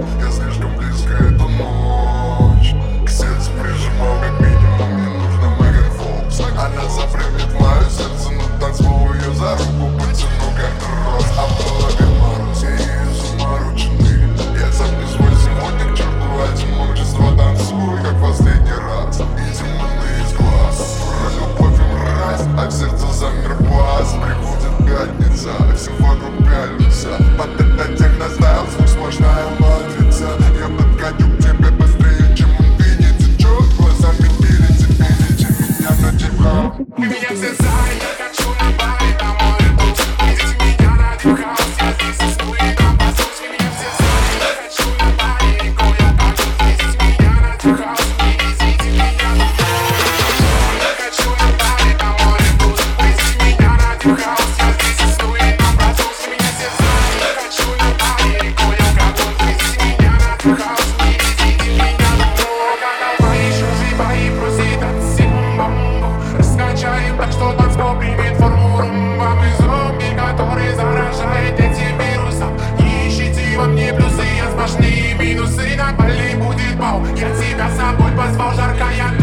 Я слишком близко, это ночь. К сердцу прижимал как минимум мне нужно Меган Фокс Она запрыгнет в мое сердце Но танцпол ее за руку потяну как трос А в голове мороз Я ею с Я сам не свой сегодня к черту А одиночество. Танцую как последний раз. И темноты из глаз. Про любовь и мразь А в сердце замер глаз Приходит пятница а Все вокруг пялятся Chyba zważarka jak